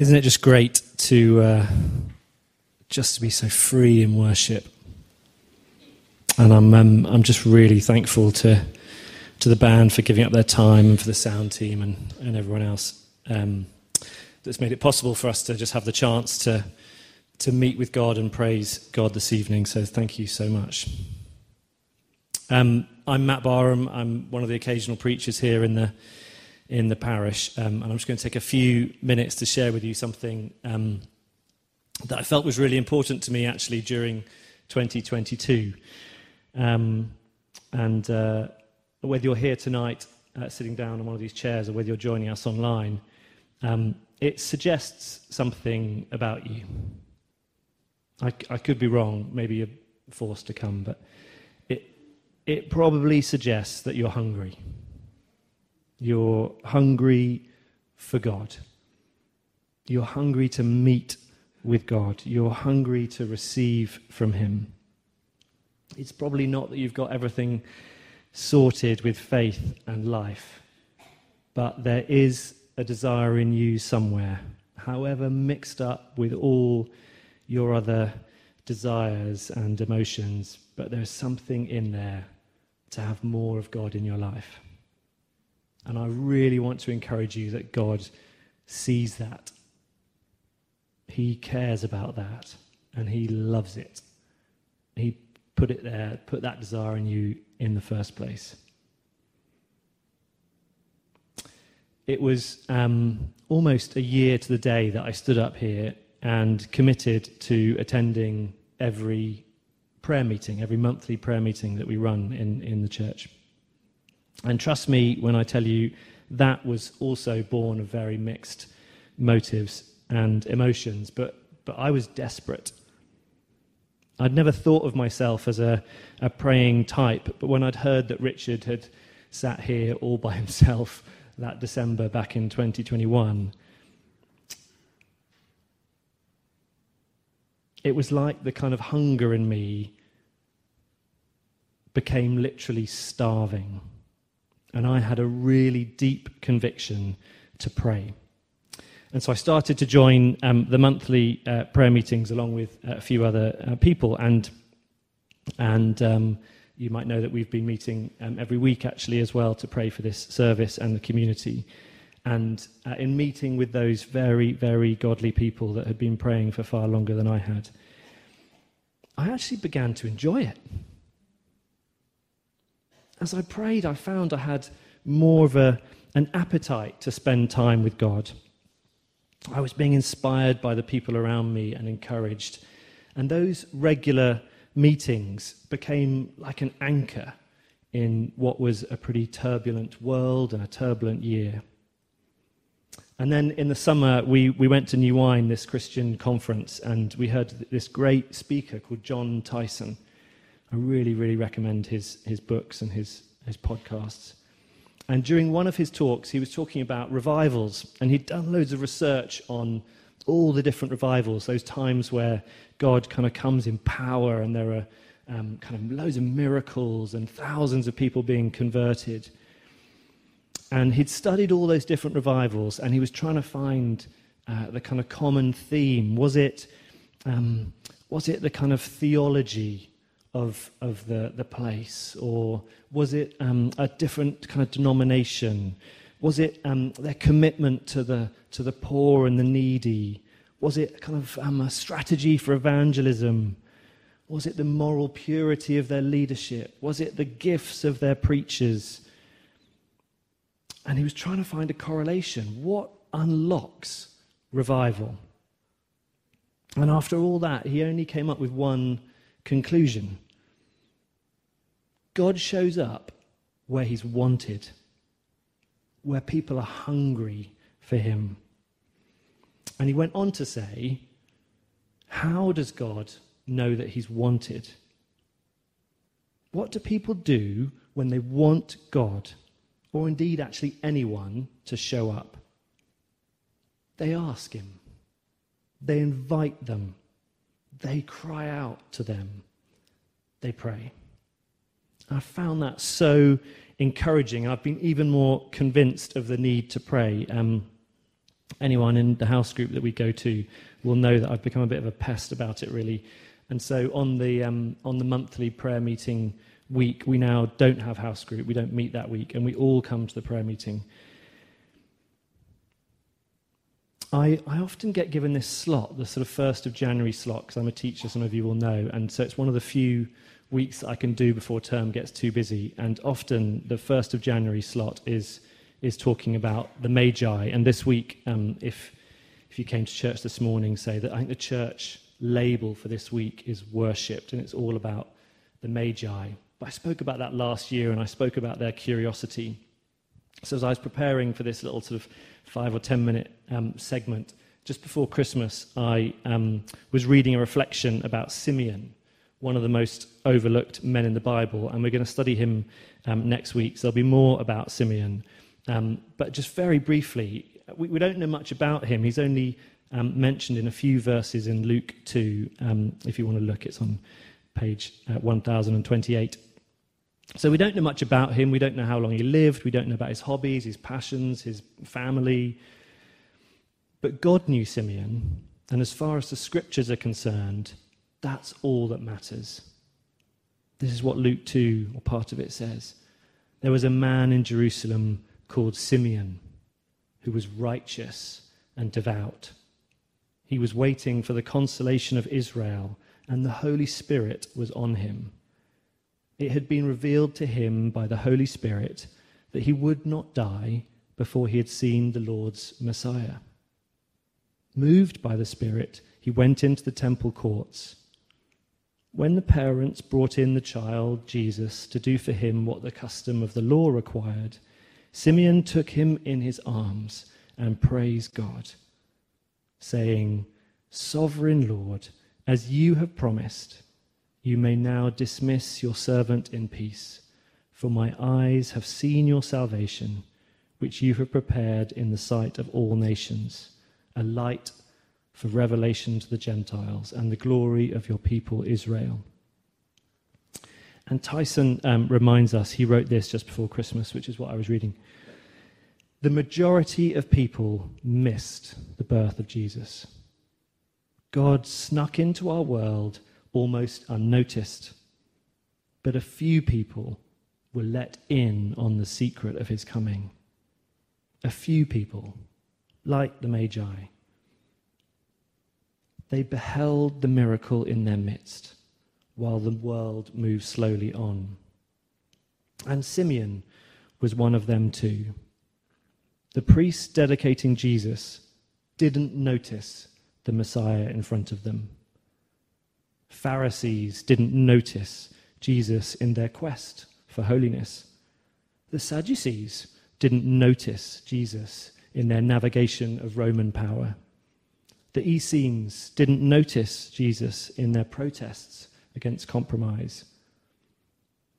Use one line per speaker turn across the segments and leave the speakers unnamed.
Isn't it just great to uh, just to be so free in worship? And I'm um, I'm just really thankful to to the band for giving up their time and for the sound team and, and everyone else um, that's made it possible for us to just have the chance to to meet with God and praise God this evening. So thank you so much. Um, I'm Matt Barham. I'm one of the occasional preachers here in the in the parish. Um, and I'm just going to take a few minutes to share with you something um, that I felt was really important to me actually during 2022. Um, and uh, whether you're here tonight uh, sitting down on one of these chairs or whether you're joining us online, um, it suggests something about you. I, I could be wrong, maybe you're forced to come, but it, it probably suggests that you're hungry. You're hungry for God. You're hungry to meet with God. You're hungry to receive from Him. It's probably not that you've got everything sorted with faith and life, but there is a desire in you somewhere, however mixed up with all your other desires and emotions, but there's something in there to have more of God in your life. And I really want to encourage you that God sees that. He cares about that and He loves it. He put it there, put that desire in you in the first place. It was um, almost a year to the day that I stood up here and committed to attending every prayer meeting, every monthly prayer meeting that we run in, in the church. And trust me when I tell you that was also born of very mixed motives and emotions, but, but I was desperate. I'd never thought of myself as a, a praying type, but when I'd heard that Richard had sat here all by himself that December back in 2021, it was like the kind of hunger in me became literally starving and I had a really deep conviction to pray. And so I started to join um, the monthly uh, prayer meetings along with uh, a few other uh, people. And, and um, you might know that we've been meeting um, every week actually as well to pray for this service and the community. And uh, in meeting with those very, very godly people that had been praying for far longer than I had, I actually began to enjoy it as I prayed, I found I had more of a, an appetite to spend time with God. I was being inspired by the people around me and encouraged. And those regular meetings became like an anchor in what was a pretty turbulent world and a turbulent year. And then in the summer, we, we went to New Wine, this Christian conference, and we heard this great speaker called Jon Tyson I really, really recommend his, his books and his, his podcasts. And during one of his talks, he was talking about revivals, and he'd done loads of research on all the different revivals, those times where God kind of comes in power and there are um, kind of loads of miracles and thousands of people being converted. And he'd studied all those different revivals, and he was trying to find uh, the kind of common theme. Was it, um, was it the kind of theology of, of the, the place? Or was it um, a different kind of denomination? Was it um, their commitment to the, to the poor and the needy? Was it kind of um, a strategy for evangelism? Was it the moral purity of their leadership? Was it the gifts of their preachers? And he was trying to find a correlation. What unlocks revival? And after all that, he only came up with one conclusion God shows up where he's wanted, where people are hungry for him. And he went on to say, How does God know that he's wanted? What do people do when they want God, or indeed actually anyone, to show up? They ask him, they invite them, they cry out to them, they pray. I found that so encouraging. I've been even more convinced of the need to pray. Um, anyone in the house group that we go to will know that I've become a bit of a pest about it, really. And so on the, um, on the monthly prayer meeting week, we now don't have house group. We don't meet that week, and we all come to the prayer meeting. I, I often get given this slot, the sort of 1st of January slot, because I'm a teacher, some of you will know. And so it's one of the few weeks I can do before term gets too busy. And often the 1st of January slot is, is talking about the Magi. And this week, um, if, if you came to church this morning, say that I think the church label for this week is worshipped, and it's all about the Magi. But I spoke about that last year, and I spoke about their curiosity. So as I was preparing for this little sort of five or ten minute um, segment, just before Christmas, I um, was reading a reflection about Simeon, one of the most overlooked men in the Bible, and we're going to study him um, next week. So there'll be more about Simeon. Um, but just very briefly, we, we, don't know much about him. He's only um, mentioned in a few verses in Luke 2. Um, if you want to look, it's on page uh, 1028. So we don't know much about him. We don't know how long he lived. We don't know about his hobbies, his passions, his family. But God knew Simeon. And as far as the scriptures are concerned, that's all that matters. This is what Luke 2, or part of it, says. There was a man in Jerusalem called Simeon who was righteous and devout. He was waiting for the consolation of Israel, and the Holy Spirit was on him. It had been revealed to him by the Holy Spirit that he would not die before he had seen the Lord's Messiah. Moved by the Spirit, he went into the temple courts. When the parents brought in the child, Jesus, to do for him what the custom of the law required, Simeon took him in his arms and praised God, saying, Sovereign Lord, as you have promised, you may now dismiss your servant in peace, for my eyes have seen your salvation, which you have prepared in the sight of all nations, a light for revelation to the Gentiles and the glory of your people Israel. And Tyson um, reminds us, he wrote this just before Christmas, which is what I was reading. The majority of people missed the birth of Jesus. God snuck into our world almost unnoticed. But a few people were let in on the secret of his coming. A few people, like the Magi, they beheld the miracle in their midst while the world moved slowly on. And Simeon was one of them too. The priests dedicating Jesus didn't notice the Messiah in front of them. Pharisees didn't notice Jesus in their quest for holiness. The Sadducees didn't notice Jesus in their navigation of Roman power. The Essenes didn't notice Jesus in their protests against compromise.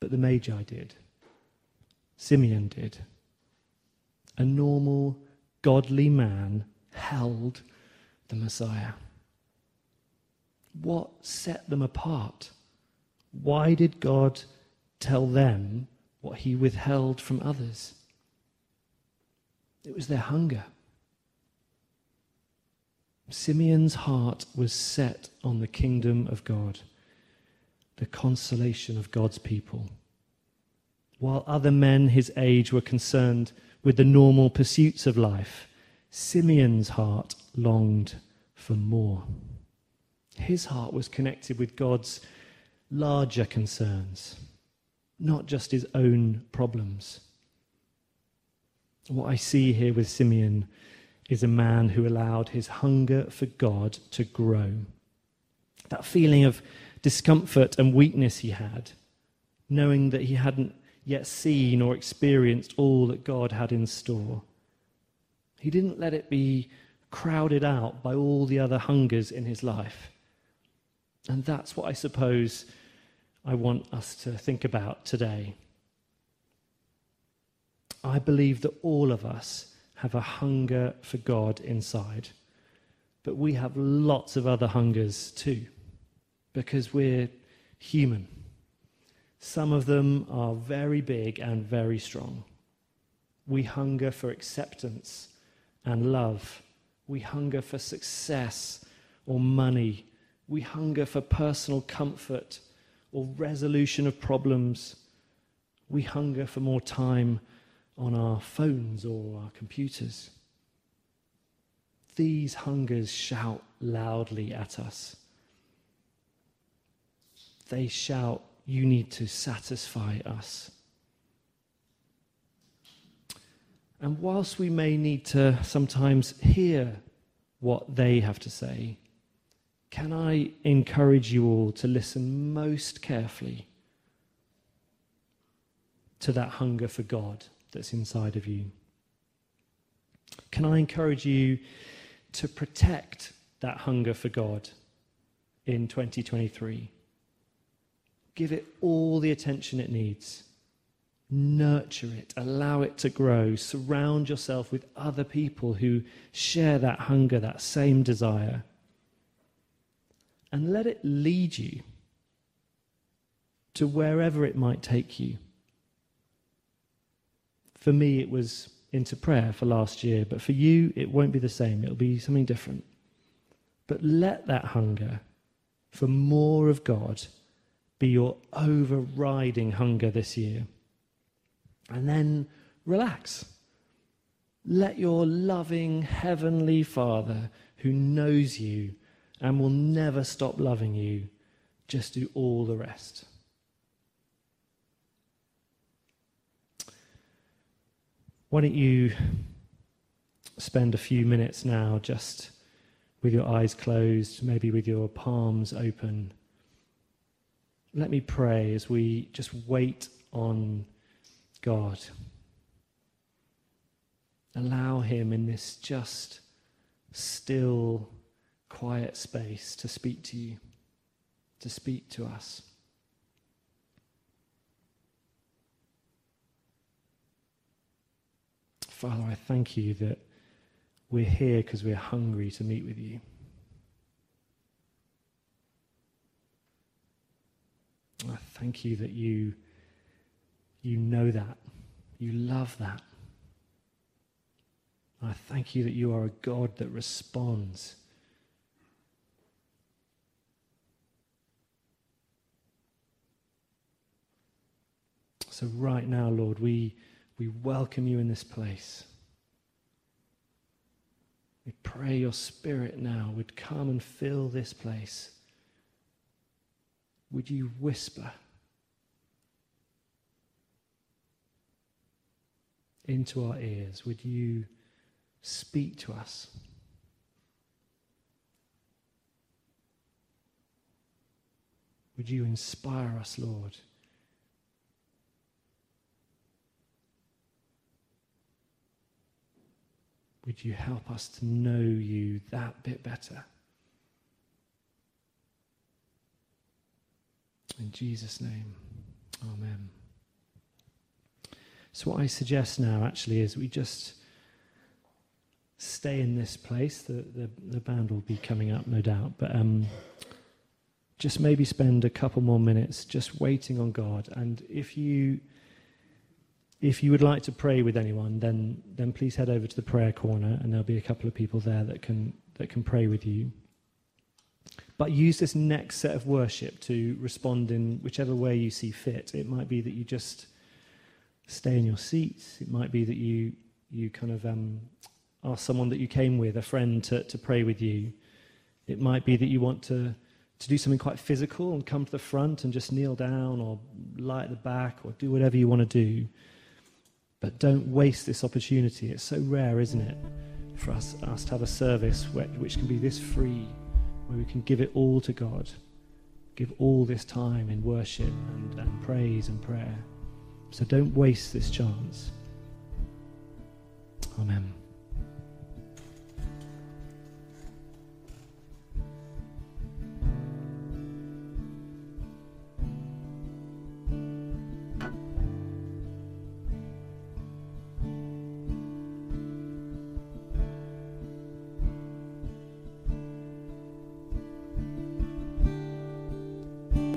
But the Magi did. Simeon did. A normal, godly man held the Messiah. What set them apart? Why did God tell them what he withheld from others? It was their hunger. Simeon's heart was set on the kingdom of God, the consolation of God's people. While other men his age were concerned with the normal pursuits of life, Simeon's heart longed for more. His heart was connected with God's larger concerns, not just his own problems. What I see here with Simeon is a man who allowed his hunger for God to grow. That feeling of discomfort and weakness he had, knowing that he hadn't yet seen or experienced all that God had in store. He didn't let it be crowded out by all the other hungers in his life. And that's what I suppose I want us to think about today. I believe that all of us have a hunger for God inside, but we have lots of other hungers too, because we're human. Some of them are very big and very strong. We hunger for acceptance and love We hunger for success or money. We hunger for personal comfort or resolution of problems. We hunger for more time on our phones or our computers. These hungers shout loudly at us. They shout, You need to satisfy us. And whilst we may need to sometimes hear what they have to say, can I encourage you all to listen most carefully to that hunger for God that's inside of you? Can I encourage you to protect that hunger for God in 2023? Give it all the attention it needs. Nurture it, allow it to grow. Surround yourself with other people who share that hunger, that same desire and let it lead you to wherever it might take you. For me, it was into prayer for last year, but for you, it won't be the same. It'll be something different. But let that hunger for more of God be your overriding hunger this year. And then relax. Let your loving Heavenly Father, who knows you and will never stop loving you. Just do all the rest. Why don't you spend a few minutes now just with your eyes closed, maybe with your palms open? Let me pray as we just wait on God. Allow Him in this just still quiet space to speak to you, to speak to us. Father, I thank you that we're here because we're hungry to meet with you. I thank you that you, you know that. You love that. I thank you that you are a God that responds So, right now, Lord, we, we welcome you in this place. We pray your spirit now would come and fill this place. Would you whisper into our ears? Would you speak to us? Would you inspire us, Lord? Would you help us to know you that bit better? In Jesus' name, Amen. So, what I suggest now actually is we just stay in this place. The, the, the band will be coming up, no doubt, but um, just maybe spend a couple more minutes just waiting on God. And if you if you would like to pray with anyone, then, then please head over to the prayer corner, and there'll be a couple of people there that can, that can pray with you. But use this next set of worship to respond in whichever way you see fit. It might be that you just stay in your seats. It might be that you, you kind of um, ask someone that you came with, a friend, to, to pray with you. It might be that you want to, to do something quite physical and come to the front and just kneel down or lie at the back or do whatever you want to do. But don't waste this opportunity. It's so rare, isn't it, for us, us to have a service where, which can be this free, where we can give it all to God, give all this time in worship and, and praise and prayer. So don't waste this chance. Amen.